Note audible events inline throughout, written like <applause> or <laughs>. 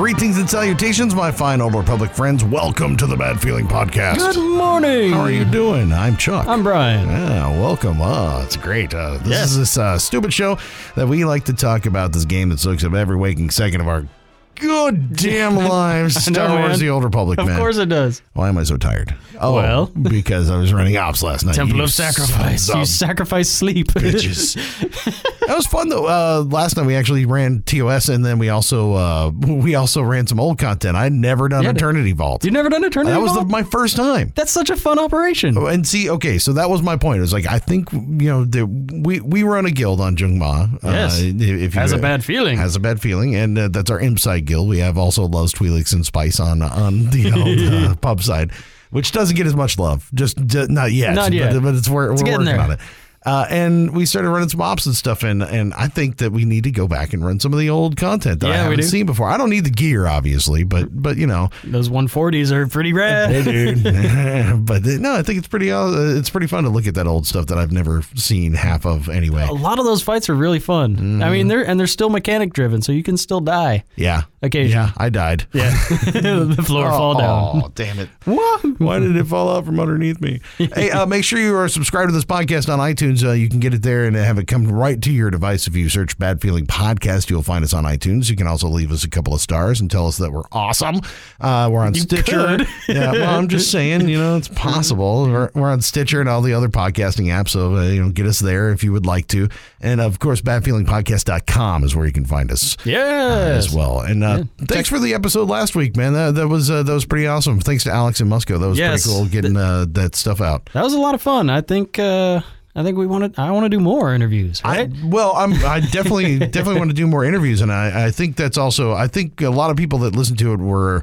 Greetings and salutations, my fine Old Republic friends. Welcome to the Bad Feeling Podcast. Good morning. How are you doing? I'm Chuck. I'm Brian. Yeah, welcome. Oh, it's great. Uh, this Yes. is this uh, stupid show that we like to talk about this game that soaks up every waking second of our good damn <laughs> lives. I know, Star Wars: man. The Old Republic. Of man. course it does. Why am I so tired? Oh, Well. because I was running ops last night. Temple You of Sacrifice. You sacrifice sleep. <laughs> bitches. that was fun though. Uh, last night we actually ran TOS, and then we also uh, <laughs> we also ran some old content. I'd never done Yeah, Eternity Vault. You've never done tournament? that was the, my first time. That's such a fun operation. And see, okay, so that was my point. It was like I think you know the, we we run a guild on Jung Ma. Yes. uh, if you Has a bad feeling. has a bad feeling, and uh, that's our imp side guild. We have also loves Twi'leks and Spice on on the <laughs> pub side, which doesn't get as much love. Just, ju- not yet, Not yet. But, but it's we're, we're getting working there. on it. Uh, and we started running some ops and stuff, and and I think that we need to go back and run some of the old content that I Yeah, we haven't seen before. I don't need the gear, obviously, but but you know, Those 140s are pretty rad. Hey, dude. <laughs> <laughs> but uh, no, I think it's pretty. Uh, it's pretty fun to look at that old stuff that I've never seen half of anyway. A lot of those fights are really fun. Mm-hmm. I mean, they're and they're still mechanic driven, so you can still die Yeah, occasionally. yeah. I died. Yeah, <laughs> the floor fall down. Oh, damn it! What? Why did it fall out from underneath me? hey, uh, make sure you are subscribed to this podcast on iTunes. Uh, you can get it there and have it come right to your device. If you search "Bad Feeling Podcast," you'll find us on iTunes. You can also leave us a couple of stars and tell us that we're awesome. Uh, we're on You Stitcher. yeah, well, I'm just saying, you know, it's <laughs> possible. We're, we're on Stitcher and all the other podcasting apps. So, uh, you know, get us there if you would like to. And of course, badfeelingpodcast.com is where you can find us Yes. as well. And uh, thanks for the episode last week, man. That, that was uh, that was pretty awesome. Thanks to Alex and Musco. That was Yes. pretty cool getting uh, that stuff out. That was a lot of fun. I think. Uh, I think we want to. I want to do more interviews. I, well, I'm I <laughs> definitely definitely want to do more interviews, and I, I think that's also I think a lot of people that listen to it were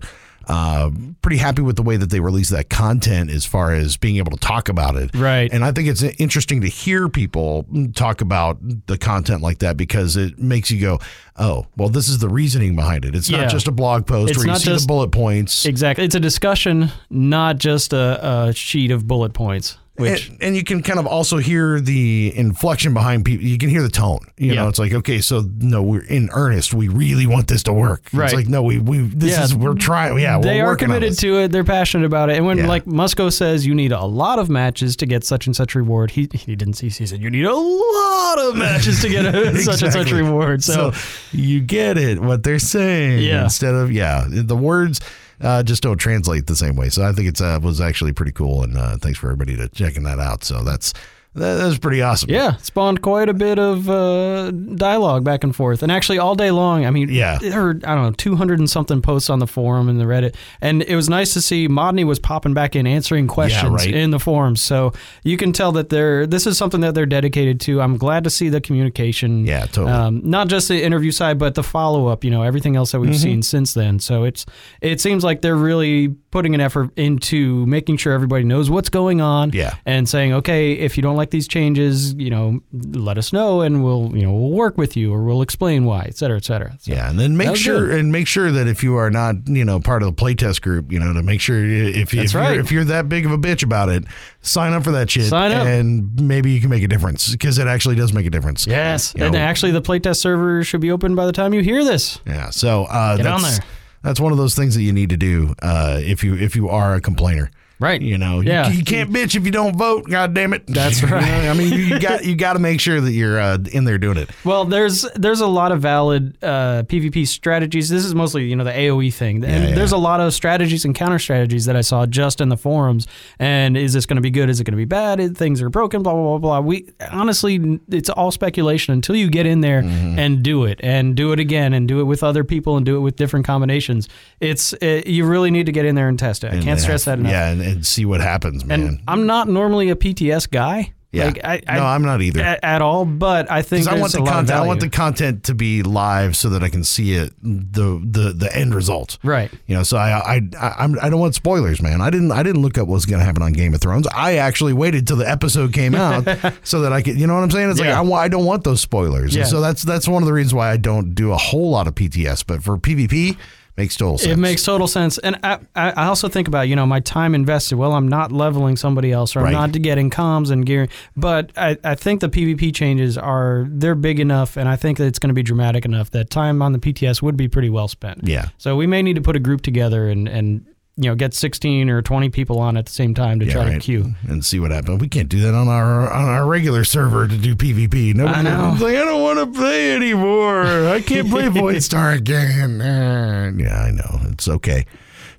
uh, pretty happy with the way that they released that content as far as being able to talk about it. Right. And I think it's interesting to hear people talk about the content like that because it makes you go, oh, well, this is the reasoning behind it. It's Yeah. not just a blog post It's where you see the bullet points. exactly. It's a discussion, not just a, a sheet of bullet points. Which and, and you can kind of also hear the inflection behind people. You can hear the tone. You Yeah. know, it's like, okay, so no, we're in earnest. We really want this to work. Right. It's like, no, we we this Yeah. is we're trying. Yeah, they we're are working on committed to it. They're passionate about it. And when Yeah. like Musco says you need a lot of matches to get such and such reward, he he didn't see. He said you need a lot of matches to get a, <laughs> such and such Exactly. reward. So, you get it what they're saying Yeah. instead of yeah the words uh, just don't translate the same way. So i think it's uh, was actually pretty cool and uh, thanks for everybody to checking that out. So that's that, was pretty awesome yeah, spawned quite a bit of uh, dialogue back and forth, and actually all day long. I mean, Yeah. there were I don't know two hundred and something posts on the forum and the Reddit, and it was nice to see Modny was popping back in answering questions right. in the forums. So you can tell that they're this is something that they're dedicated to. I'm glad to see the communication. Yeah, totally. Um, not just the interview side, but the follow up. You know, everything else that we've Mm-hmm. seen since then. So it's it seems like they're really putting an effort into making sure everybody knows what's going on. Yeah. And saying, okay, if you don't like these changes, you know, let us know, and we'll you know we'll work with you, or we'll explain why, et cetera, et cetera. So, yeah, and then make sure good. and make sure that if you are not, you know, part of the playtest group, you know, to make sure if, if That's you're if you're that big of a bitch about it, sign up for that shit. Sign up. and maybe you can make a difference because it actually does make a difference. Yes. You and know, actually, the playtest server should be open by the time you hear this. Yeah. So uh, Get that's, on there. That's one of those things that you need to do uh, if you if you are a complainer. Right. You know, you- Yeah. you, can't bitch if you don't vote. God damn it. That's <laughs> You know, right. I mean, you got you got to make sure that you're uh, in there doing it. Well, there's there's a lot of valid uh, PvP strategies. This is mostly you know the AOE thing, and yeah. there's a lot of strategies and counter strategies that I saw just in the forums. And is this going to be good? Is it going to be bad? It- Things are broken. Blah blah blah blah. We honestly, it's all speculation until you get in there Mm-hmm. and do it, and do it again, and do it with other people, and do it with different combinations. It's it, you really need to get in there and test it. I can't stress have- that enough. Yeah, and, and see what happens, man. And I'm not normally a PTS guy, Yeah. Like, I, I, no, I'm not either. at, at all. But I think I want the content. I want the content to be live so that I can see it the the the end result. right. You know, so I I I, I'm, I don't want spoilers, man. I didn't I didn't look up what's going to happen on Game of Thrones. I actually waited till the episode came <laughs> out so that I could. You know what I'm saying? It's like I, I don't want those spoilers. Yeah. And so that's that's one of the reasons why I don't do a whole lot of PTS. But for PvP, makes total sense. It makes total sense. And I, I also think about, you know, my time invested. Well, I'm not leveling somebody else or I'm Right. not getting comms and gear. But I, I think the PvP changes are, they're big enough and I think that it's going to be dramatic enough that time on the PTS would be pretty well spent. Yeah. So we may need to put a group together and, and you know, get 16 or 20 people on at the same time to Yeah, try to queue. and see what happens. We can't do that on our on our regular server to do PvP. Nobody, I know. <laughs> Like I don't want to play anymore. I can't play <laughs> Void Star again. Uh, yeah, I know. It's okay.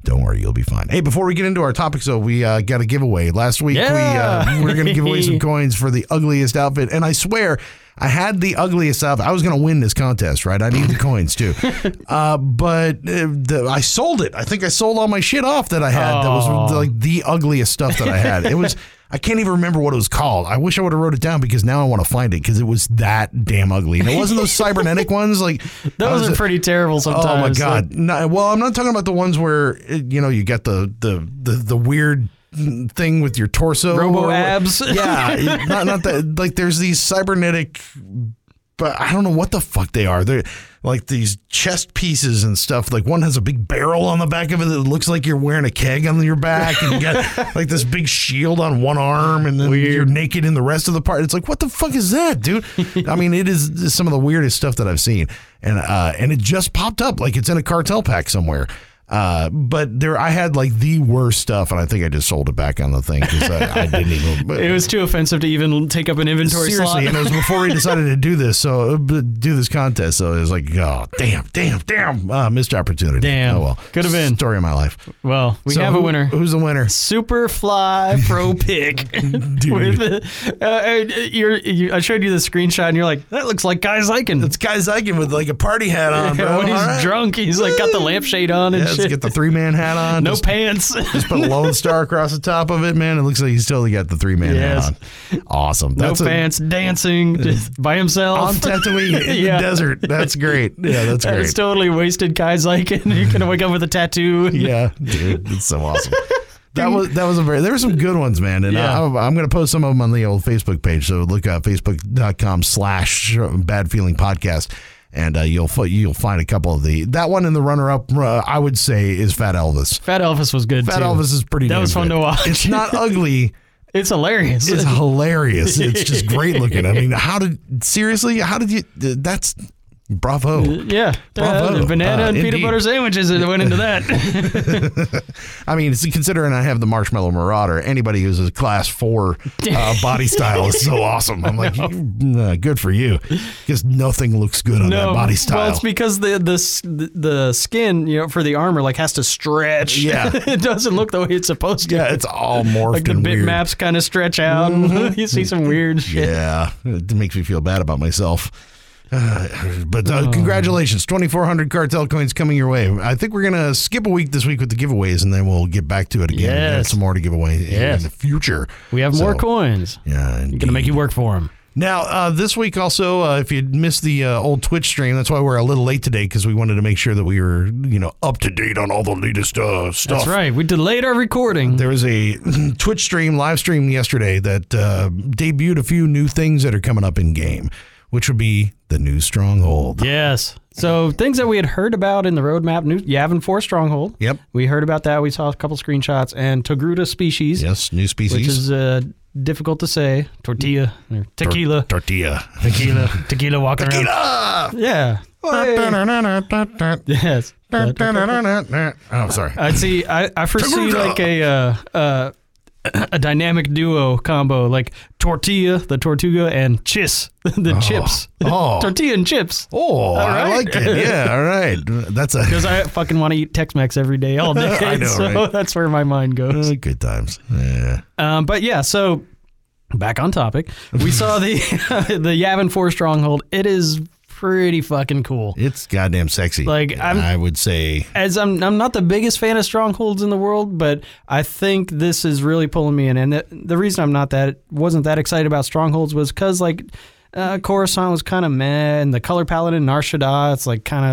Don't worry, you'll be fine. Hey, before we get into our topics, though, we uh, got a giveaway. Last week Yeah. we uh, we were going to give away some <laughs> coins for the ugliest outfit, and I swear. I had the ugliest outfit. I was going to win this contest, right? I need the coins too, <laughs> uh, but uh, the, I sold it. I think I sold all my shit off that I had. That was like the ugliest stuff that I had. It was. <laughs> I can't even remember what it was called. I wish I would have wrote it down because now I want to find it because it was that damn ugly. And it wasn't those <laughs> cybernetic ones. Like Those was- are pretty terrible sometimes. Oh my Like, god! No, well, I'm not talking about the ones where you know you get the the the, the weird thing with your torso, Robo abs. <laughs> Yeah, <laughs> not not that. Like there's these cybernetic, but I don't know what the fuck they are. They're like these chest pieces and stuff. Like one has a big barrel on the back of it that looks like you're wearing a keg on your back, and you got <laughs> like this big shield on one arm, and then you're naked in the rest of the part. It's like what the fuck is that, dude? I mean, it is some of the weirdest stuff that I've seen, and uh, and it just popped up like it's in a cartel pack somewhere. Uh, but there, I had like the worst stuff, and I think I just sold it back on the thing because I, I didn't even. <laughs> But It was too offensive to even take up an inventory seriously, slot. and it was before we decided to do this, so uh, do this contest. So it was like, oh, damn, damn, damn, uh, missed opportunity. Damn. oh well, Could have been. story of my life. well, we So have a who- winner. Who's the winner? Superfly Pro <laughs> Pick. Dude. With uh, uh, you're, you, I showed you the screenshot, and you're like, "That looks like Guy Zykin." It's Guy Zykin with like a party hat on, <laughs> bro. when he's right. drunk, he's like got the lampshade on and Yeah, shit. get the three man hat on. no just, pants. just put a Lone Star across the top of it, man. It looks like he's totally got the three man Yes. hat on. Awesome. no That's a- pants, dancing just by himself. on Tatooine in <laughs> Yeah. the desert. That's great. Yeah, that's That great. is totally wasted Guy Zykin. <laughs> You're gonna wake up with a tattoo. yeah, dude, it's so awesome. That was that was a very there were some good ones, man, and Yeah. I, I'm going to post some of them on the old Facebook page. So look up facebook.com slash bad feeling podcast, and uh, you'll you'll find a couple of the that one in the runner up. Uh, I would say is Fat Elvis. Fat Elvis was good Fat too. Elvis is pretty. That was fun good. to watch. It's not ugly. <laughs> It's hilarious. It's hilarious. It's just great looking. I mean, how did seriously? How did you? That's bravo. yeah, Bravo. Uh, banana Uh, and peanut butter sandwiches that went into that. <laughs> I mean, considering I have the Marshmallow Marauder, anybody who's a class four uh, <laughs> body style is so awesome. I'm like, uh, good for you, because nothing looks good on that body style. Well, it's because the the the skin, you know, for the armor, like has to stretch. Yeah. <laughs> it doesn't look the way it's supposed to. yeah, it's all morphed like the bitmaps kind of stretch out. you see some weird shit. Yeah, it makes me feel bad about myself. Uh, <sighs> but uh, Oh. congratulations, 2,400 cartel coins coming your way. I think we're gonna skip a week this week with the giveaways, and then we'll get back to it again. We have some more to give away in- Yes. in the future. We have more coins. Yeah, We're gonna make you work for them. Now, uh, this week also, uh, if you missed the uh, old Twitch stream, that's why we're a little late today because we wanted to make sure that we were, you know, up to date on all the latest uh, stuff. That's right. We delayed our recording. There was a <clears throat> Twitch stream, live stream yesterday that uh, debuted a few new things that are coming up in game, which would be the new Stronghold. Yes. So things that we had heard about in the roadmap, new Yavin Four Stronghold. Yep. We heard about that. We saw a couple screenshots and Togruta species, Yes, new species. which is uh, difficult to say. Tortilla or tequila. Tortilla. tequila. <laughs> tequila walking around. Ah! Yeah. Yes. oh, sorry. I see. I, I foresee Togruta. like a uh, uh, <laughs> a dynamic duo combo, like tortilla, the tortuga, and chis, <laughs> the chips. <laughs> Oh. tortilla and chips. Oh, I like it. Yeah, all right. That's a Because I fucking want to eat Tex-Mex every day, all day. I know, so right? that's where my mind goes. uh, good times. Yeah. Um, but yeah, so back on topic, we saw the the Yavin Four stronghold. It is pretty fucking cool. It's goddamn sexy. Like, I'm- I would say, As I'm, I'm not the biggest fan of strongholds in the world, but I think this is really pulling me in. And the, the reason I'm not that wasn't that excited about strongholds was because like uh, Coruscant was kind of meh, and the color palette in Nar Shaddaa it's like kind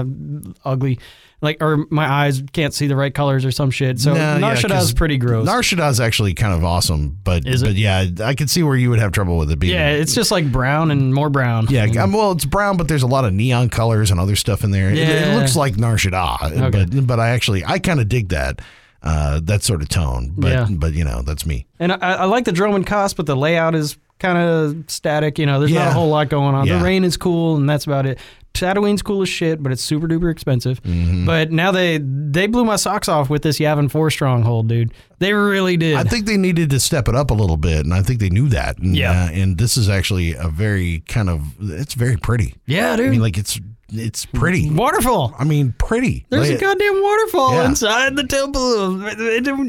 of ugly, like or my eyes can't see the right colors or some shit. So No, Nar yeah, is pretty gross. Nar Shaddaa is actually kind of awesome, but Is it? but yeah, I could see where you would have trouble with it being. yeah, it's just like brown and more brown. Yeah, um, well, it's brown, but there's a lot of neon colors and other stuff in there. It- It, looks like Nar Shaddaa, Okay. but but I actually I kind of dig that uh, that sort of tone. But Yeah. but you know that's me. And I, I like the Dromund Kaas, but the layout is kind of static. You know, there's not Yeah. a whole lot going on. Yeah. The rain is cool, and that's about it. Tatooine's cool as shit, but it's super duper expensive. Mm-hmm. But now they they blew my socks off with this Yavin Four stronghold, dude. They really did. I think they needed to step it up a little bit, and I think they knew that. And, Yeah. uh, and this is actually a very kind of it's very pretty. yeah, dude. I mean, like it's it's pretty. waterfall. I mean, pretty. There's Like, a goddamn waterfall Yeah. inside the temple.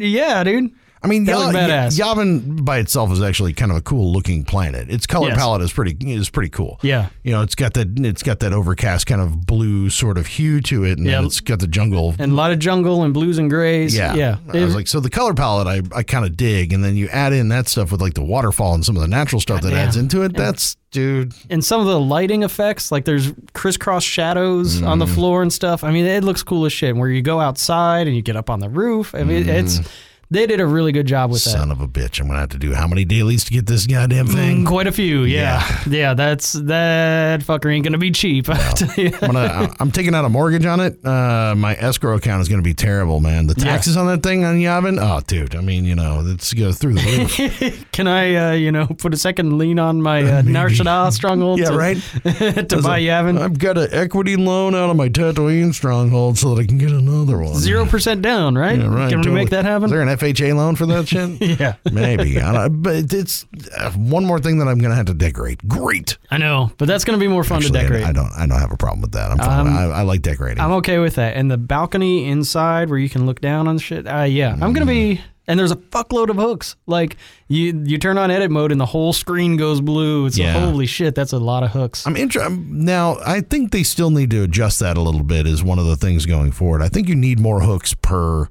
Yeah, dude. I mean, badass. Yavin by itself is actually kind of a cool looking planet. Its color Yes. palette is pretty is pretty cool. Yeah. you know, it's got that it's got that overcast kind of blue sort of hue to it, and Yeah. then it's got the jungle. And a lot of jungle and blues and grays. yeah, yeah. I was like, so the color palette I, I kind of dig, and then you add in that stuff with like the waterfall and some of the natural stuff that adds into it. That's dude. and some of the lighting effects, like there's crisscross shadows on the mm. floor and stuff. I mean, it looks cool as shit. Where you go outside and you get up on the roof. I mean, it's mm. They did a really good job with that. Son of a bitch! I'm gonna have to do how many dailies to get this goddamn thing? Mm, Quite a few, yeah. yeah, That's that fucker ain't gonna be cheap. <laughs> No. I'm, gonna. I'm taking out a mortgage on it. Uh, my escrow account is gonna be terrible, man. The taxes on that thing on Yavin. Oh, dude. I mean, you know, it's go through the roof. <laughs> Can I, uh, you know, put a second lien on my uh, <laughs> Nar Shaddaa stronghold? Yeah, to, right. to buy Yavin. I've got an equity loan out of my Tatooine stronghold so that I can get another one. Zero percent down, right? Yeah, right. Can we make that happen? Is there an FHA loan for that shit? <laughs> yeah, Maybe. I don't, but it's uh, one more thing that I'm going to have to decorate. Great. I know, but that's gonna be more fun Actually, to decorate. I, don't. I don't have a problem with that. I'm fine. Um, I, I like decorating. I'm okay with that. And the balcony inside where you can look down on shit. Uh, yeah, I'm gonna be. And there's a fuckload of hooks. Like you, you turn on edit mode and the whole screen goes blue. It's Yeah. holy shit. That's a lot of hooks. I'm interested now. I think they still need to adjust that a little bit. Is one of the things going forward. I think you need more hooks per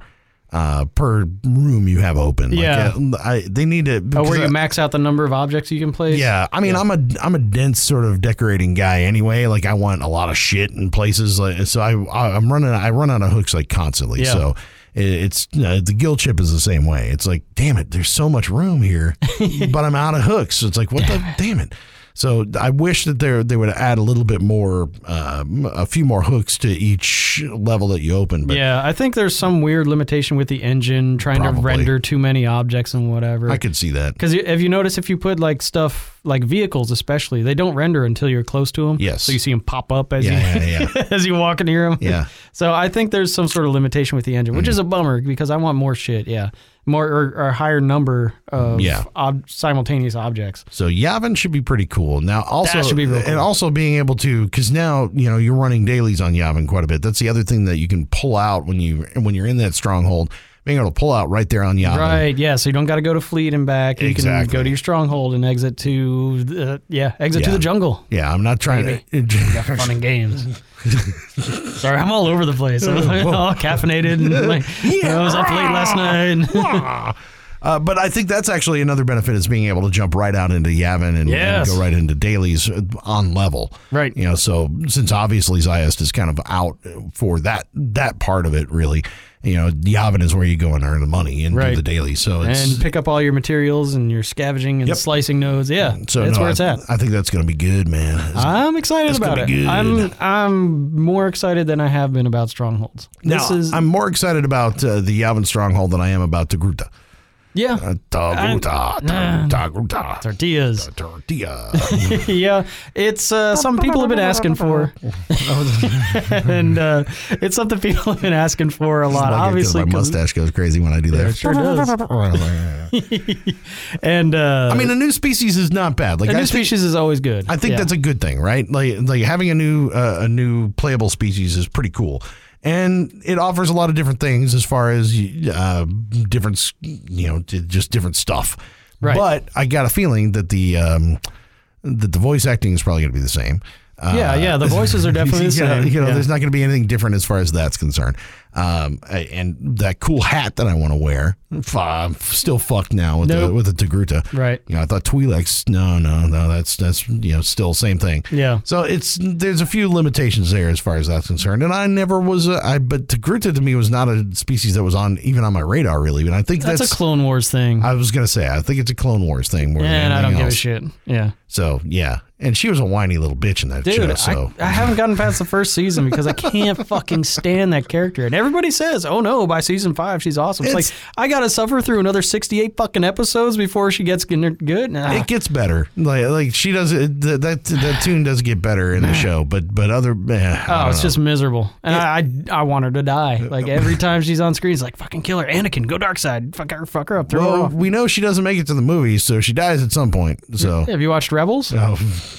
uh, per room you have open. Like, Yeah. uh, I, they need to. Oh, where you I- max out the number of objects you can place. Yeah, I mean, I'm a I'm a dense sort of decorating guy anyway. Like I want a lot of shit in places. Like so, I I'm running I run out of hooks like constantly. Yeah. So it- it's uh, the guild ship is the same way. It's like, damn it, there's so much room here, <laughs> but I'm out of hooks. So it's like, what the <laughs> damn it. So I wish that they they would add a little bit more, um, a few more hooks to each level that you open. But yeah, I think there's some weird limitation with the engine trying Probably. to render too many objects and whatever. I could see that. Because if you notice, if you put like stuff like vehicles, especially, they don't render until you're close to them. Yes. So you see them pop up as Yeah, you yeah, yeah. <laughs> as you walk near them. Yeah. <laughs> So I think there's some sort of limitation with the engine, which is a bummer because I want more shit. Yeah. More or, or a higher number of Yeah. ob- simultaneous objects. So Yavin should be pretty cool. Now also should be real and also being able to because now you know you're running dailies on Yavin quite a bit. That's the other thing that you can pull out when you when you're in that stronghold. Being able to pull out right there on Yavin. Right. Yeah. So you don't got to go to fleet and back. You Exactly. can go to your stronghold and exit to the, yeah exit to the jungle. Yeah, I'm not trying to. <laughs> Fun and games. <laughs> Sorry, I'm all over the place. I'm all caffeinated and like, I was up late last night. <laughs> Uh, but I think that's actually another benefit is being able to jump right out into Yavin and, Yes. and go right into dailies uh, on level. Right. You know, so since obviously Ziost is kind of out for that that part of it, really, you know, Yavin is where you go and earn the money and Right. do the daily. So it's and pick up all your materials and your scavenging and Yep. slicing nodes. Yeah, so that's no, where it's at. I think that's going to be good, man. It's- I'm excited about it. good. I'm I'm more excited than I have been about strongholds. now, This is I'm more excited about uh, the Yavin stronghold than I am about Togruta. Yeah Uh, tortillas. tortilla. <laughs> yeah, it's uh, some people have been asking for, <laughs> and uh, it's something people have been asking for a lot. Like it obviously, my mustache goes crazy when I do It that. sure does. <laughs> and uh, I mean, a new species is not bad. Like a I new think, species is always good. I think Yeah. that's a good thing, right? Like, like having a new uh, a new playable species is pretty cool, and it offers a lot of different things as far as uh, different, you know, just different stuff. Right. But I got a feeling that the um, that the voice acting is probably going to be the same. yeah, yeah. The voices are <laughs> definitely the you know, you know yeah. there's not going to be anything different as far as that's concerned. Um, and that cool hat that I want to wear, I'm still fucked now with the Nope. with the Togruta. Right. You know, I thought Twi'leks. No, no, no. That's that's you know still same thing. Yeah. So it's there's a few limitations there as far as that's concerned, and I never was a, I but Togruta to me was not a species that was on even on my radar really, and I think That's, that's, a Clone Wars thing. I was gonna say I think it's a Clone Wars thing more than and I don't anything give a shit. Yeah. So yeah, and she was a whiny little bitch in that Dude, show. So I, I haven't gotten past the first season because I <laughs> can't fucking stand that character. And everybody says, oh no, by season five, she's awesome. It's, It's- like, I got to suffer through another 68 fucking episodes before she gets good. Nah. it gets better. Like like she does it. That that, tune does get better in the show, but but other. Eh, Oh, it's know. just miserable, and I, I I want her to die. Like every time she's on screen, it's like fucking kill her, Anakin, go dark side, fuck her, fuck her up, throw her Well, off. we know she doesn't make it to the movies, so she dies at some point. So Have you watched Oh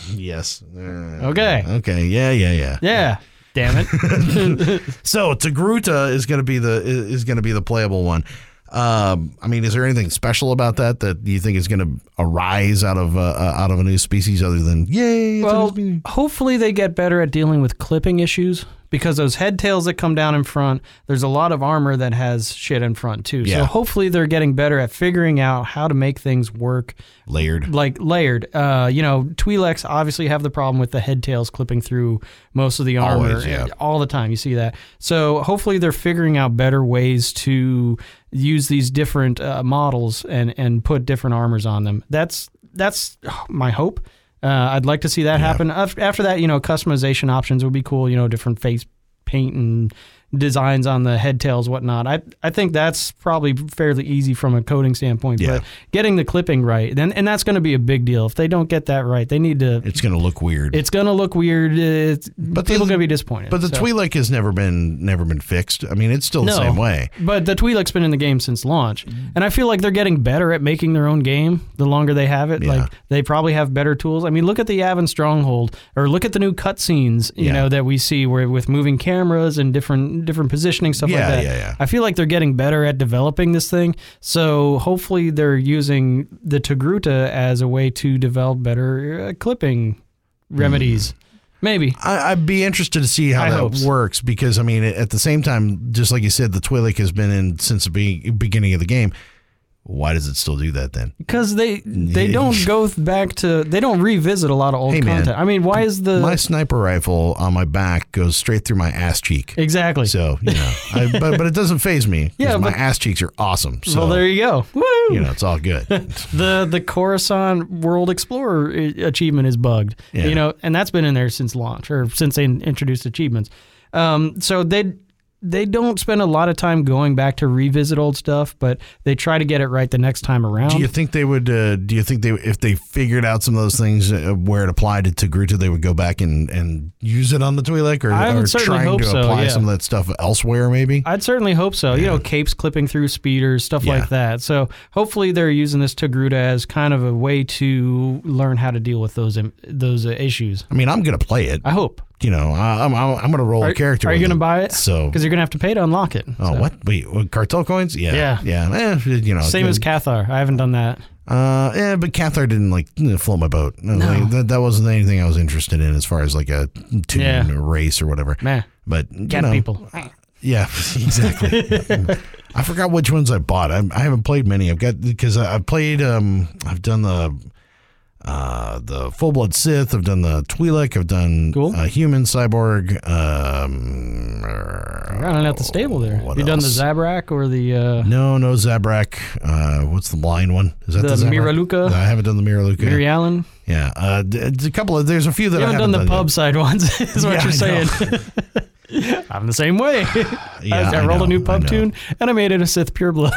<laughs> yes. Uh, Okay, Okay. Yeah. Yeah. Yeah. yeah, damn it. <laughs> So Togruta is going to be the is going to be the playable one. Um, I mean, is there anything special about that that you think is going to arise out of uh, uh, out of a new species other than yay? It's a new well, hopefully they get better at dealing with clipping issues because those head tails that come down in front, there's a lot of armor that has shit in front too. Yeah. So hopefully they're getting better at figuring out how to make things work layered. like layered. Uh, you know, Twi'leks obviously have the problem with the head tails clipping through most of the armor Always, yeah. all the time. You see that. So hopefully they're figuring out better ways to use these different uh, models and and put different armors on them. That's that's my hope. Uh, I'd like to see that happen. After that, you know, customization options would be cool. You know, different face paint and designs on the head tails, whatnot. I I think that's probably fairly easy from a coding standpoint. Yeah. But getting the clipping right, then and that's going to be a big deal. If they don't get that right, they need to. It's going to look weird. It's going to look weird. It's, But people going to be disappointed. but the so. Twi'lek has never been never been fixed. I mean, it's still the same way. But the Twi'lek's been in the game since launch, mm-hmm. and I feel like they're getting better at making their own game the longer they have it. Yeah. Like they probably have better tools. I mean, look at the Yavin Stronghold, or look at the new cutscenes, you Yeah. know, that we see where with moving cameras and different different positioning stuff Yeah, like that. yeah, yeah. I feel like they're getting better at developing this thing. So hopefully they're using the Togruta as a way to develop better uh, clipping remedies. Maybe. I, I'd be interested to see how I that hope so. works because I mean, at the same time, just like you said, the Twi'lek has been in since the be- beginning of the game. Why does it still do that then? Because they they <laughs> don't go back to they don't revisit a lot of old Hey, man. content. I mean, why is the my sniper rifle on my back goes straight through my ass cheek. exactly? So you know, I, <laughs> but but it doesn't phase me. Yeah, my ass cheeks are awesome. So well, there you go. Woo! you know, it's all good. <laughs> the the Coruscant World Explorer achievement is bugged. Yeah. You know, and that's been in there since launch or since they introduced achievements. Um, so they they don't spend a lot of time going back to revisit old stuff, but they try to get it right the next time around. do you think they would? Uh, do you think they, if they figured out some of those things uh, where it applied to Gruta, they would go back and, and use it on the Twi'lek, or, I or trying to so, apply yeah. some of that stuff elsewhere? Maybe. I'd certainly hope so. You know, capes clipping through speeders, stuff Yeah. like that. So hopefully they're using this Togruta as kind of a way to learn how to deal with those im- those uh, issues. I mean, I'm gonna play it. I hope. You know, I, I'm I'm, I'm gonna roll Are, a character. are you going to buy it? So Because you're going to have to pay to unlock it. Oh, So. what? Wait, what, cartel coins? Yeah. Yeah. Yeah. Eh, you know. Same as Cathar. I haven't done that. Uh, yeah, but Cathar didn't like float my boat. No, No. like, that, that wasn't anything I was interested in as far as like a tune Yeah. or race or whatever. Meh. But you Cat know, people. Yeah, <laughs> exactly. <laughs> I forgot which ones I bought. I, I haven't played many. I've got because I- I've played. Um, I've done the uh the full blood Sith. I've done the Twi'lek. I've done Cool. uh, human cyborg. Um, Running out the stable there. what you done the else? Zabrak or the uh, No, no Zabrak. Uh, what's the blind one? Is that The the? Miraluka? I haven't done the Miraluka. Mary Allen? yeah, uh, a couple of. There's a few that You I haven't done the pub side ones, <laughs> is what Yeah, you're I saying. <laughs> I'm the same way. Yeah, <laughs> I, I rolled know, a new pub tune and I made it a Sith pureblood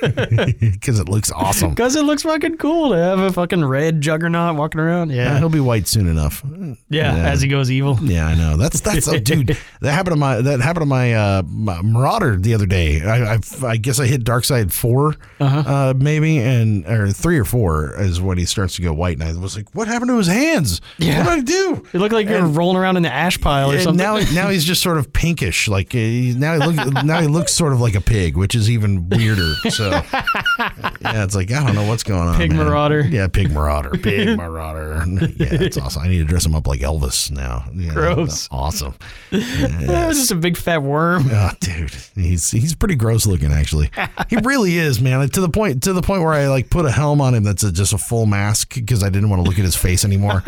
<laughs> because it looks awesome. because it looks fucking cool to have a fucking red juggernaut walking around. Yeah, he'll be white soon enough. yeah. yeah. As he goes evil. Yeah, I know. That's that's oh, dude. <laughs> That happened to my that happened to my, uh, my Marauder the other day. I, I I guess I hit Dark Side 4 Uh-huh. uh, maybe, and or three or four is when he starts to go white. And I was like, "What happened to his hands? Yeah. What did I do?" It looked like you're rolling around in the ash pile or And something. now, now he's just sort of pinkish. Like uh, now he looks now he looks sort of like a pig, which is even weirder. <laughs> So yeah, it's like I don't know what's going on. Pig man. Marauder. Yeah, pig marauder. Pig <laughs> marauder. Yeah, it's awesome. I need to dress him up like Elvis now. Yeah, Gross. Awesome. <laughs> Yeah, just a big fat worm. Oh, dude, he's he's pretty gross looking actually. He <laughs> really is, man. To the point to the point where I like put a helm on him that's a, just a full mask because I didn't want to look at his face anymore.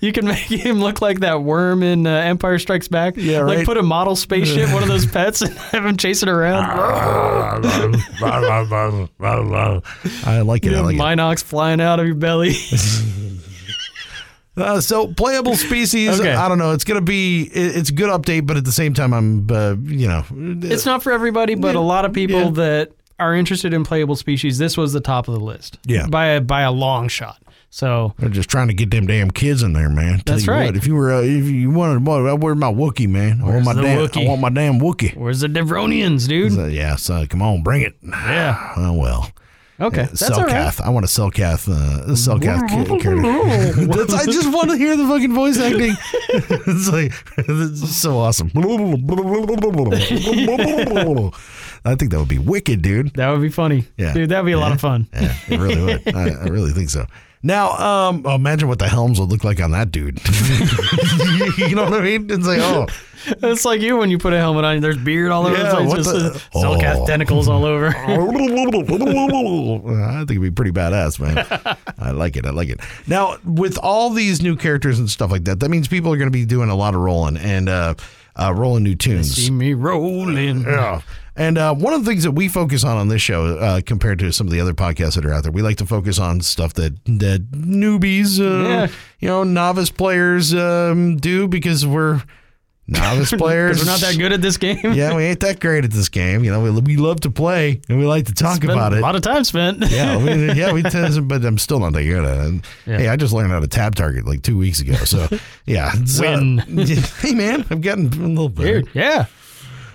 You can make him look like that worm in uh, Empire Strikes Back. Yeah, Like put a model spaceship, one of those pets, and have him chasing around. <laughs> I like it. You I like it. Mynocks flying out of your belly. <laughs> <laughs> Uh, so playable species. Okay. I don't know. It's gonna be. it- It's a good update, but at the same time, I'm. Uh, you know. it's not for everybody, but a lot of people Yeah. that are interested in playable species, this was the top of the list. Yeah. By a, by a long shot. So They're just trying to get them damn kids in there, man. Tell That's you right. What, if you were, uh, if you wanted, boy, where's my Wookie, man? I Where's want my damn. Wookiee? I want my damn Wookie. where's the Devaronians, dude? So, yeah, so come on, bring it. Yeah. Oh well. Okay. That's all right. Selkath. I want a Selkath. Uh, a Selkath ca- character. <laughs> That's, I just want to hear the fucking voice acting. <laughs> it's like it's so awesome. <laughs> I think that would be wicked, dude. That would be funny. Yeah. Dude, that'd be a lot of fun. Yeah, it really would. I, I really think so. Now, um, oh, imagine what the helms would look like on that dude. <laughs> you know what I mean? It's like, oh, It's like you when you put a helmet on, there's beard all over Yeah, the place. what Just the- uh, Selkath Oh. tentacles all over. <laughs> I think it'd be pretty badass, man. I like it. I like it. Now, with all these new characters and stuff like that, that means people are going to be doing a lot of rolling and uh, uh, rolling new tunes. See me rolling. Yeah. And uh, one of the things that we focus on on this show, uh, compared to some of the other podcasts that are out there, we like to focus on stuff that that newbies, uh, Yeah. you know, novice players um, do because we're novice <laughs> players. We're not that good at this game. yeah, we ain't that great at this game. You know, we, we love to play and we like to talk about it. A lot of time spent. <laughs> yeah, we, yeah, we tend to, but I'm still not that good at it. Yeah. Hey, I just learned how to tab target like two weeks ago. So, <laughs> yeah. uh, Win. hey, man, I've gotten a little better. Dude, yeah.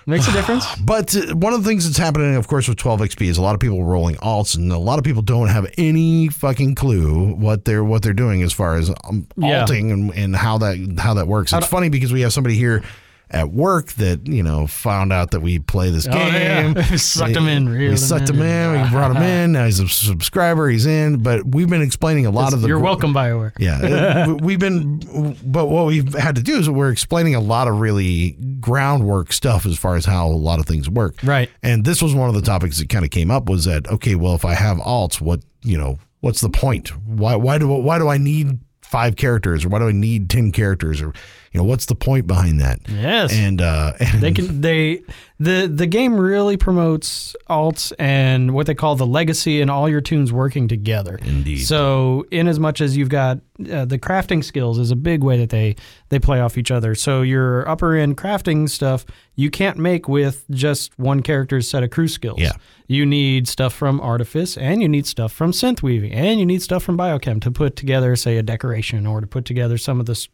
Makes a difference. <sighs> But uh, one of the things that's happening, of course, with 12 XP is a lot of people rolling alts, and a lot of people don't have any fucking clue what they're what they're doing as far as um, Yeah. alting and, and how that how that works. It's funny because we have somebody here at work that you know found out that we play this Oh, game. <laughs> yeah. Sucked him in, We sucked him him in. We brought him in. Now he's a subscriber. He's in. But we've been explaining a lot of the. You're welcome, Bioware. Yeah, <laughs> we've been, but what we've had to do is we're explaining a lot of really groundwork stuff as far as how a lot of things work. Right. And this was one of the topics that kind of came up was that okay, well, if I have alts, what you know, what's the point? Why why do why do I need five characters or why do I need ten characters or you know what's the point behind that? Yes. And uh, and They can they the the game really promotes alts and what they call the legacy and all your tunes working together. Indeed. So in as much as you've got uh, the crafting skills is a big way that they they play off each other. So your upper end crafting stuff you can't make with just one character's set of crew skills. Yeah. You need stuff from artifice and you need stuff from synth weaving and you need stuff from biochem to put together say a decoration or to put together some of this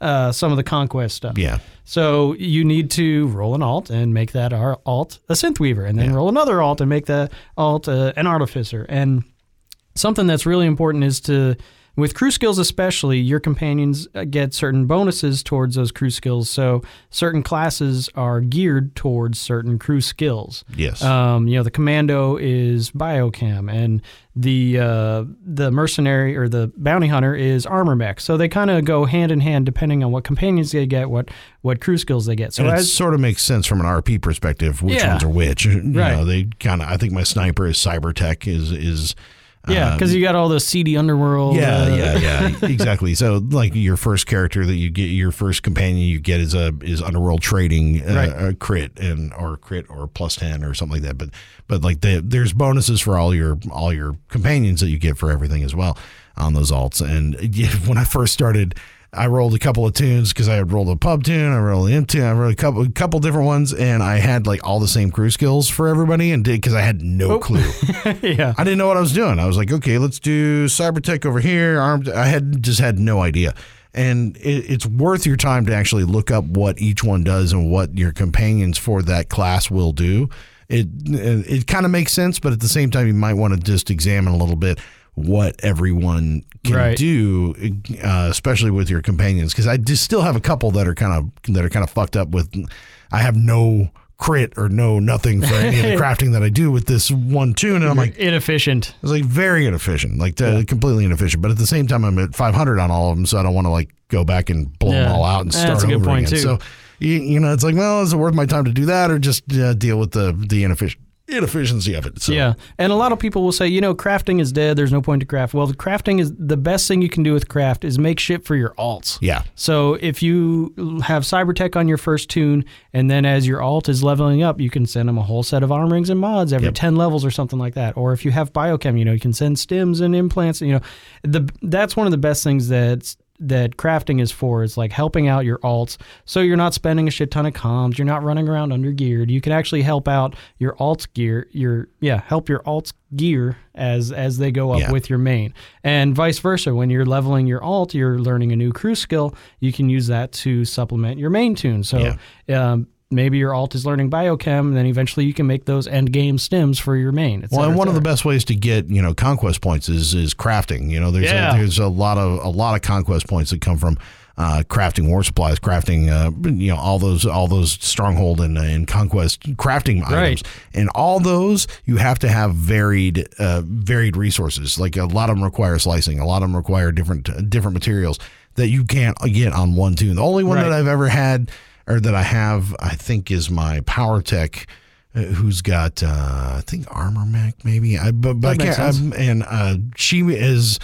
uh, some of the conquest stuff. yeah, So you need to roll an alt and make that ar- alt a synth weaver, and then roll another alt and make that alt uh, an artificer. And something that's really important is to, with crew skills especially, your companions uh, get certain bonuses towards those crew skills. So certain classes are geared towards certain crew skills. yes, Um, you know, the commando is biochem, and the uh, the mercenary or the bounty hunter is armor mech. So they kind of go hand in hand depending on what companions they get, what what crew skills they get. So and it as sort of makes sense from an RP perspective, which Yeah. ones are which. <laughs> You Right. know, they kind of. I think my sniper is cybertech is is. Yeah, because you got all the seedy underworld. Yeah, uh, yeah, yeah, <laughs> exactly. So, like your first character that you get, your first companion you get is a is underworld trading, uh, Right. a crit and or crit or plus ten or something like that. But but like the, there's bonuses for all your all your companions that you get for everything as well on those alts. And yeah, <laughs> when I first started. I rolled a couple of tunes because I had rolled a pub tune, I rolled an M tune, I rolled a couple, a couple different ones, and I had like all the same crew skills for everybody, and did because I had no oh. clue. <laughs> yeah. I didn't know what I was doing. I was like, okay, let's do cybertech over here. Armed. I had just had no idea. And it, it's worth your time to actually look up what each one does and what your companions for that class will do. It it kind of makes sense, but at the same time, you might want to just examine a little bit what everyone can Right. do, uh, especially with your companions. Because I just still have a couple that are kind of that are kind of fucked up with. I have no crit or no nothing for any of the <laughs> crafting that I do with this one tune. And I'm like, Inefficient. it's like very inefficient, like uh, completely inefficient. But at the same time, I'm at 500 on all of them, so I don't want to like go back and blow them all out and That's start a good over point, again. too. So you, you know, it's like, well, is it worth my time to do that, or just uh, deal with the the inefficient inefficiency of it? So, Yeah, and a lot of people will say, you know, crafting is dead. There's no point to craft. Well, the crafting is the best thing you can do with craft is make shit for your alts. yeah, So if you have Cybertech on your first tune, and then as your alt is leveling up, you can send them a whole set of arm rings and mods every Yep. ten levels or something like that. Or if you have biochem, you know, you can send stims and implants. You know, the that's one of the best things that's that crafting is for is like helping out your alts. So you're not spending a shit ton of comms. You're not running around under geared you can actually help out your alt gear your yeah help your alts gear as as they go up Yeah. with your main. And vice versa when you're leveling your alt you're learning a new crew skill you can use that to supplement your main tune. So um, maybe your alt is learning biochem and then eventually you can make those end game stims for your main Well, and one of the best ways to get you know conquest points is is crafting. You know, there's Yeah. a, there's a lot of a lot of conquest points that come from uh, crafting war supplies, crafting uh, you know all those all those stronghold and, and conquest crafting items, and all those you have to have varied uh, varied resources. Like a lot of them require slicing, a lot of them require different different materials that you can't get on one tune. The only one Right. that I've ever had or that I have, I think, is my Power Tech uh, who's got uh, I think Armor Mech maybe. I but, but I and uh, she is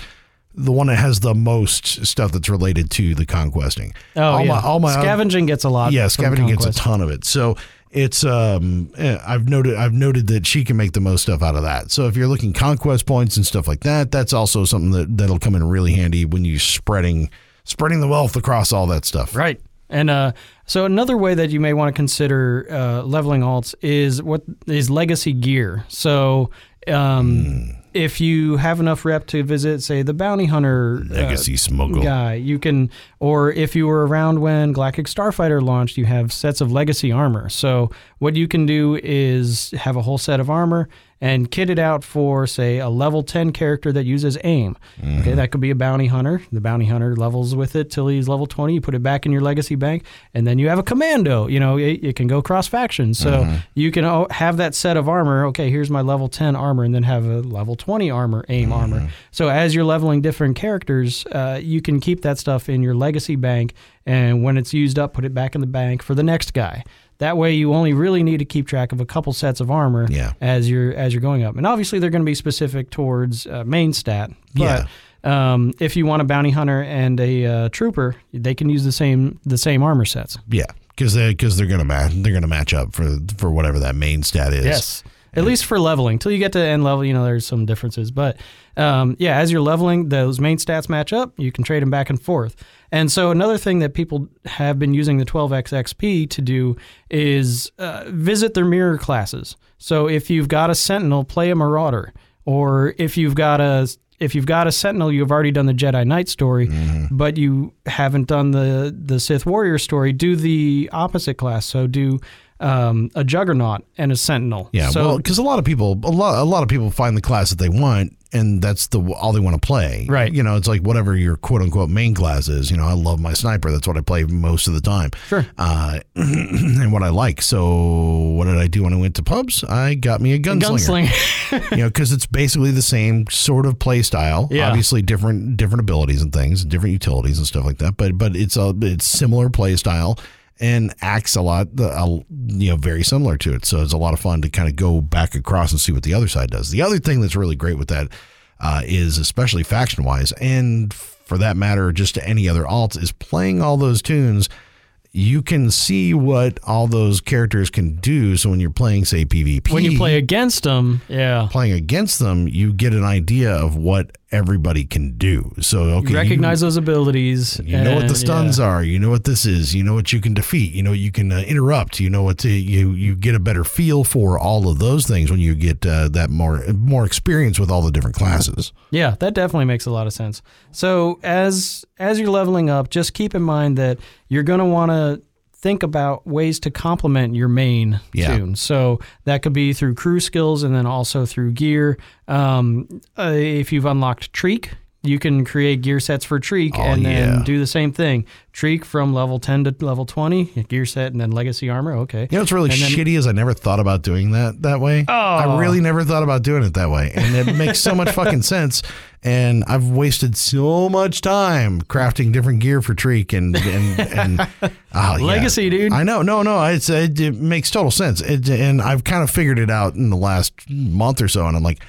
the one that has the most stuff that's related to the conquesting. oh all yeah my all my scavenging gets a lot yeah, scavenging gets a ton of it. So it's um eh, I've noted I've noted that she can make the most stuff out of that. So if you're looking conquest points and stuff like that, that's also something that that'll come in really handy when you're spreading spreading the wealth across all that stuff. Right. And uh, so another way that you may want to consider uh, leveling alts is what is legacy gear. So um, if you have enough rep to visit, say, the bounty hunter uh, Legacy smuggle. guy, you can, or if you were around when Galactic Starfighter launched, you have sets of legacy armor. So what you can do is have a whole set of armor and kit it out for, say, a level 10 character that uses aim. Okay, mm-hmm. that could be a bounty hunter. The bounty hunter levels with it till he's level 20. You put it back in your legacy bank, and then you have a commando. You know, it, it can go cross factions. So mm-hmm. you can have that set of armor. Okay, here's my level 10 armor, and then have a level 20 armor, aim mm-hmm. armor. So as you're leveling different characters, uh, you can keep that stuff in your legacy bank, and when it's used up, put it back in the bank for the next guy. That way, you only really need to keep track of a couple sets of armor Yeah. as you're as you're going up. And obviously, they're going to be specific towards uh, main stat. But Yeah. um, if you want a bounty hunter and a uh, trooper, they can use the same the same armor sets. Yeah, because they because they're gonna match they're gonna match up for for whatever that main stat is. Yes. At least for leveling. Till you get to end level, you know, there's some differences. But um, yeah, as you're leveling, those main stats match up. You can trade them back and forth. And so another thing that people have been using the 12x XP to do is uh, visit their mirror classes. So if you've got a Sentinel, play a Marauder. Or if you've got a if you've got a Sentinel, you've already done the Jedi Knight story, but you haven't done the the Sith Warrior story. Do the opposite class. So do um, a Juggernaut and a Sentinel. Yeah, So well, because a lot of people, a lot, a lot of people find the class that they want, and that's the all they want to play. Right. You know, it's like whatever your quote unquote main class is. You know, I love my sniper. That's what I play most of the time. Sure. Uh, <clears throat> and what I like. So, what did I do when I went to pubs? I got me a gunslinger. gunslinger. <laughs> you know, because it's basically the same sort of play style. Yeah. Obviously, different different abilities and things, different utilities and stuff like that. But but it's a it's similar play style and acts a lot, uh, you know, very similar to it. So it's a lot of fun to kind of go back across and see what the other side does. The other thing that's really great with that uh, is, especially faction wise, and for that matter, just to any other alt, is playing all those tunes you can see what all those characters can do. So when you're playing, say, PvP, when you play against them, yeah, playing against them, you get an idea of what everybody can do. So okay, you recognize those abilities. You, you know what the stuns yeah. are. You know what this is. You know what you can defeat. You know you can uh, interrupt. You know what to you you get a better feel for all of those things when you get uh, that more more experience with all the different classes. Yeah, that definitely makes a lot of sense. So as as you're leveling up, just keep in mind that you're going to want to think about ways to complement your main Yeah. tune. So that could be through crew skills and then also through gear. Um, uh, if you've unlocked Treek, you can create gear sets for Treek Oh, and then yeah. do the same thing. Treek from level 10 to level 20, gear set and then legacy armor. Okay. You know what's really And then- shitty is I never thought about doing that that way. Oh. I really never thought about doing it that way, and it makes so much fucking <laughs> sense. And I've wasted so much time crafting different gear for Treek and and and <laughs> oh, yeah. Legacy, dude. I know, no, no, it's it, it makes total sense, it, and I've kind of figured it out in the last month or so, and I'm like.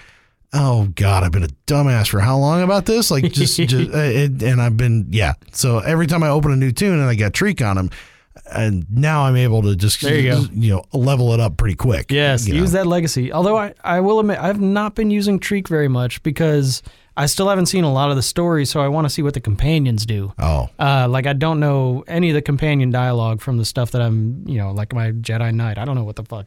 Oh God, I've been a dumbass for how long about this? Like just, <laughs> just uh, it, and I've been yeah. So every time I open a new tune and I got Treek on them, and now I'm able to just There you go. you know level it up pretty quick. Yes, use know. that legacy. Although I, I will admit, I've not been using Treek very much because I still haven't seen a lot of the stories, so I want to see what the companions do. Oh, Uh, like I don't know any of the companion dialogue from the stuff that I'm, you know, like my Jedi Knight. I don't know what the fuck.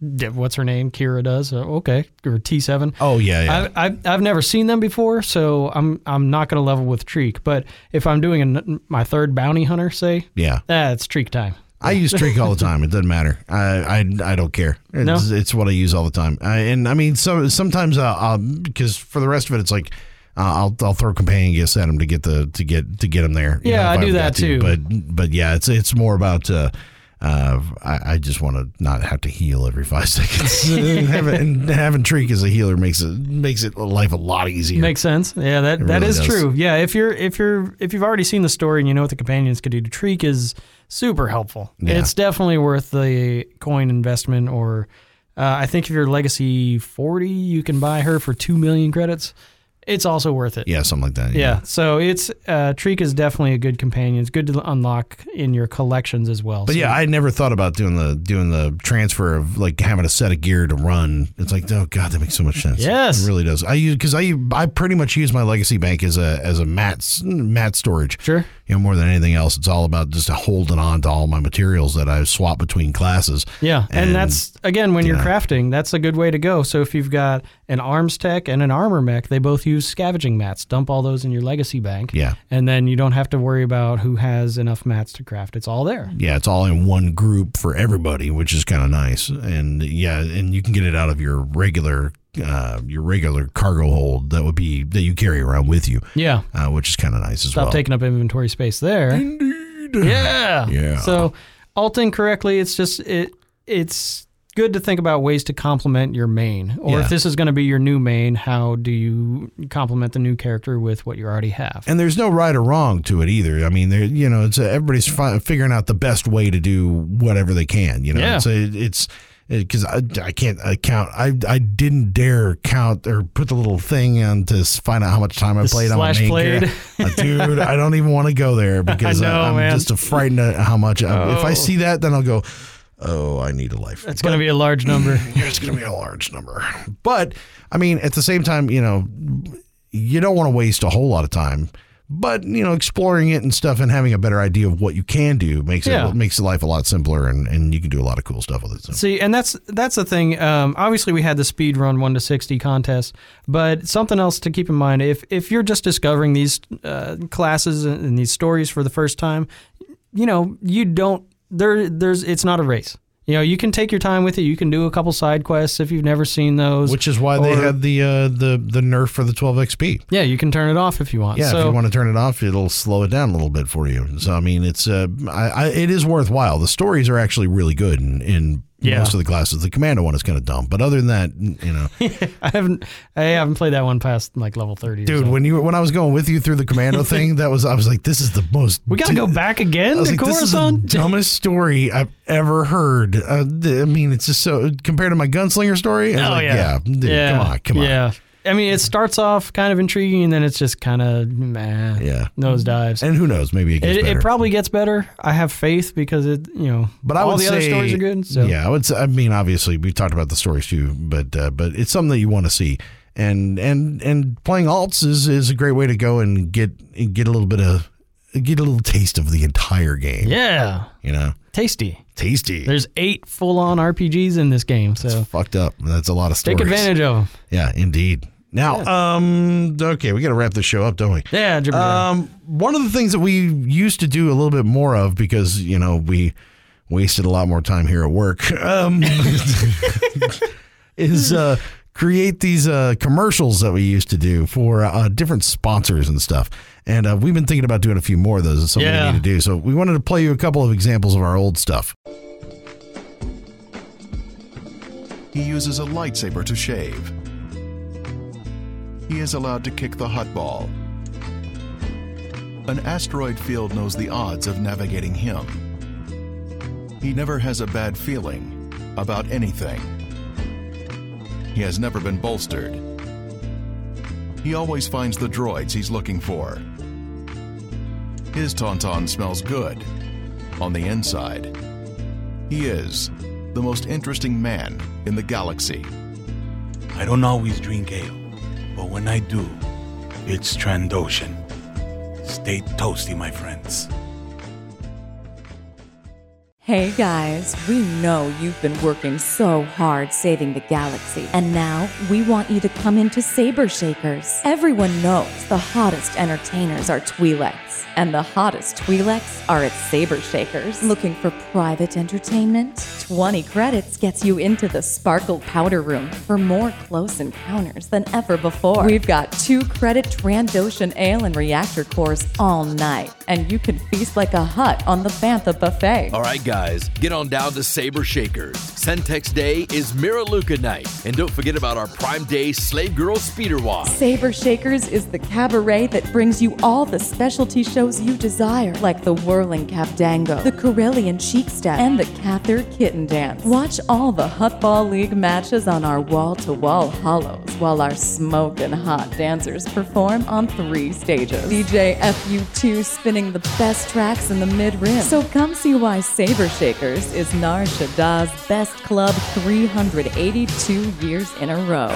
What's her name? Kira does. Uh, okay, or T seven. oh yeah, yeah. I've, I've, I've never seen them before, so I'm I'm not going to level with Treek. But if I'm doing a, my third bounty hunter, say, yeah. ah, it's Treek time. I use <laughs> Treek all the time. It doesn't matter. I I, I don't care. It's, it's what I use all the time. I, and I mean, so sometimes I'll, I'll because for the rest of it, it's like. Uh, I'll I'll throw companion gifts at him to get the to get to get him there. Yeah, know, I do that got to. too. But but yeah, it's it's more about. Uh, uh, I, I just want to not have to heal every five <laughs> seconds. having, and having Treek as a healer makes it makes it life a lot easier. Makes sense. Yeah, that that really is does. true. Yeah, if you're if you're if you've already seen the story and you know what the companions could do, to Treek is super helpful. Yeah. It's definitely worth the coin investment. Or uh, I think if you're legacy forty, you can buy her for two million credits. It's also worth it. yeah, something like that. Yeah, so it's uh, Treek is definitely a good companion. It's good to unlock in your collections as well. But So- yeah, I never thought about doing the doing the transfer of like having a set of gear to run. It's like, oh god, that makes so much sense. Yes. it really does. I use because I I pretty much use my legacy bank as a as a mat mat storage. sure. You know, more than anything else, it's all about just holding on to all my materials that I swap between classes. Yeah, and, And, that's again when you're know. crafting, that's a good way to go. So if you've got an arms tech and an armor mech, they both use scavenging mats. Dump all those in your legacy bank. Yeah. And then you don't have to worry about who has enough mats to craft. It's all there. Yeah, it's all in one group for everybody, which is kind of nice. And yeah, and you can get it out of your regular uh, your regular cargo hold that would be that you carry around with you, Yeah. uh, which is kind of nice as Stop well. taking up inventory space there. Indeed. Yeah. Yeah. So alting correctly, it's just it it's good to think about ways to complement your main. Or Yeah. if this is going to be your new main, how do you complement the new character with what you already have? And there's no right or wrong to it either. I mean, there, you know, it's everybody's fi- figuring out the best way to do whatever they can. You know, Yeah. it's it's Uh, because I, I can't I count. I I didn't dare count or put the little thing on to find out how much time I The played on my slash main played. Uh, dude. I don't even want to go there <laughs> because I, am man. just frightened at how much. I, if I Oh. see that, then I'll go. Oh, I need a life. It's going to be a large number. <laughs> It's going to be a large number. But I mean, at the same time, you know, you don't want to waste a whole lot of time. But you know, exploring it and stuff and having a better idea of what you can do makes Yeah. it makes life a lot simpler, and, and you can do a lot of cool stuff with it. So. See, and that's that's the thing. Um, obviously, we had the speed run one to sixty contest, but something else to keep in mind: if if you're just discovering these uh, classes and, and these stories for the first time, you know, you don't there. There's it's not a race. You know, you can take your time with it. You can do a couple side quests if you've never seen those. Which is why they had the uh, the the nerf for the 12 XP. yeah, you can turn it off if you want. Yeah, so, if you want to turn it off, it'll slow it down a little bit for you. So I mean, it's uh, I, I, it is worthwhile. The stories are actually really good in, in Yeah. most of the classes. The commando one is kind of dumb, but other than that, you know, <laughs> I haven't I haven't played that one past like level thirty. dude, so. when you when I was going with you through the commando <laughs> thing, that was I was like, this is the most. we gotta go back again I was to like, this is the dumbest <laughs> story I've ever heard. Uh, I mean, it's just so compared to my gunslinger story. Oh like, yeah, dude, come on, come on. Yeah, I mean, it starts off kind of intriguing, and then it's just kind of meh. Yeah. nosedives. And who knows? Maybe it gets It, better. it probably gets better. I have faith because it, you know, But I all would the say, other stories are good. So yeah, I would. Say, I mean, obviously, we talked about the stories too, but uh, but it's something that you want to see, and and and playing alts is is a great way to go and get get a little bit of get a little taste of the entire game. yeah, you know, tasty. tasty. There's eight full-on RPGs in this game, so fucked up. That's a lot of stories. take advantage of them. Yeah, indeed. Now, um, okay, we got to wrap this show up, don't we? Yeah. Um, one of the things that we used to do a little bit more of because you know we wasted a lot more time here at work um, <laughs> is uh, create these uh, commercials that we used to do for uh, different sponsors and stuff. And uh, we've been thinking about doing a few more of those. It's something Yeah. we need to do. So we wanted to play you a couple of examples of our old stuff. He uses a lightsaber to shave. He is allowed to kick the Huttball. An asteroid field knows the odds of navigating him. He never has a bad feeling about anything. He has never been bolstered. He always finds the droids he's looking for. His Tauntaun smells good on the inside. He is the most interesting man in the galaxy. I don't always drink ale, but when I do, it's Trandoshan. Stay toasty, my friends. Hey guys, we know you've been working so hard saving the galaxy, and now we want you to come into Saber Shakers. Everyone knows the hottest entertainers are Twi'leks, and the hottest Twi'leks are at Saber Shakers. Looking for private entertainment? 20 credits gets you into the Sparkle Powder Room for more close encounters than ever before. We've got two credit Trandoshan Ale and Reactor cores all night, and you can feast like a Hutt on the Bantha Buffet. All right, guys, get on down to Saber Shakers. Centax Day is Miraluka Night. And don't forget about our Prime Day Slave Girl Speeder Walk. Saber Shakers is the cabaret that brings you all the specialty shows you desire, like the Whirling Capdango, the Corellian Cheek Step, and the Cathar Kitten Dance. Watch all the Huttball League matches on our wall to wall hollows while our smoking hot dancers perform on three stages. DJ FU2 spinning the best tracks in the mid rim. So come see why Saber Shakers is Nar Shaddaa's best club 382 years in a row.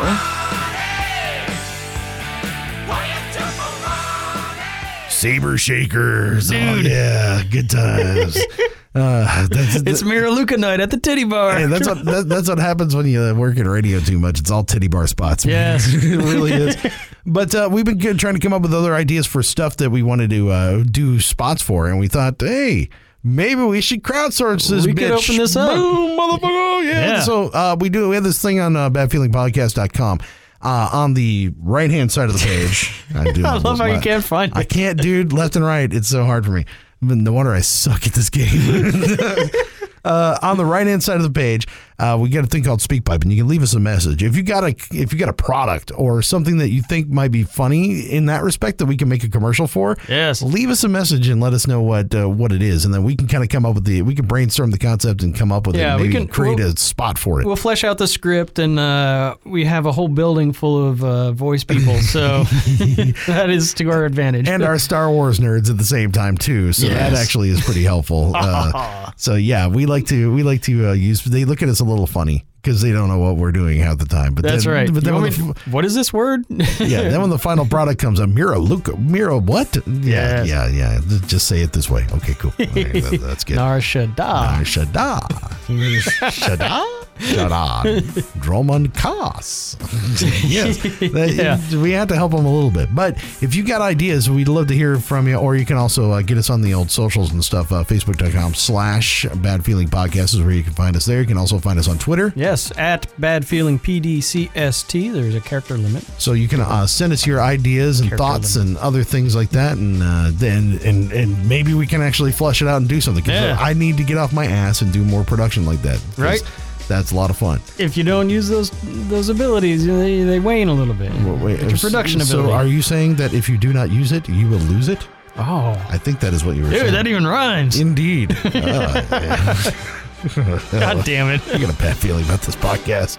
Saber Shakers. Oh, yeah. Good times. <laughs> uh, that's, It's Miraluka night at the Titty Bar. Hey, that's what that, that's what happens when you uh, work in radio too much. It's all titty bar spots. Yes. <laughs> it really is. But uh, we've been good, trying to come up with other ideas for stuff that we wanted to uh, do spots for, and we thought, hey. Maybe we should crowdsource this We bitch. could open this up. Boom, motherfucker. Yeah. Yeah. So uh, we do. We have this thing on uh, badfeelingpodcast.com. Uh, on the right hand side of the page, I, <laughs> do I love how you can't find I can't, dude. Left and right. It's so hard for me. No wonder I suck at this game. <laughs> uh, on the right hand side of the page, uh, we got a thing called SpeakPipe, and you can leave us a message if you got a if you got a product or something that you think might be funny in that respect that we can make a commercial for. Yes. leave us a message and let us know what uh, what it is, and then we can kind of come up with the we can brainstorm the concept and come up with Yeah, it. we Maybe can- create we'll- a spot for it. We'll flesh out the script, and uh, we have a whole building full of uh, voice people, <laughs> so <laughs> that is to our advantage. and our Star Wars nerds at the same time too. So that actually is pretty helpful. <laughs> Uh, so yeah, we like to we like to uh, use. They look at us a little funny because they don't know what we're doing half the time. But That's then, right. But then when the, what is this word? yeah, then when the <laughs> final product comes, a Miro Luca Miro what? Yeah, Yes. yeah, yeah. Just say it this way. Okay, cool. Okay, that- that's good. <laughs> Nar Shaddaa. <laughs> Shada. Shada. Shada. <laughs> Dromund Kaas. <laughs> yes. Yeah. We have to help them a little bit. But if you got ideas, we'd love to hear from you. Or you can also uh, get us on the old socials and stuff. Uh, Facebook.com slash Bad Feeling Podcast is where you can find us there. You can also find us on Twitter. Yes, at Bad Feeling PDCST. There's a character limit. So you can uh, send us your ideas and Character thoughts and other things like that, and uh, then and and maybe we can actually flush it out and do something. Yeah. I need to get off my ass and do more production like that. Right. That's a lot of fun. If you don't use those those abilities, they, they wane a little bit. Well, wait, your production so ability. are you saying that if you do not use it, you will lose it? oh, I think that is what you were dude, saying. that even rhymes. Indeed. <laughs> Uh. God damn it. <laughs> I got a bad feeling about this podcast.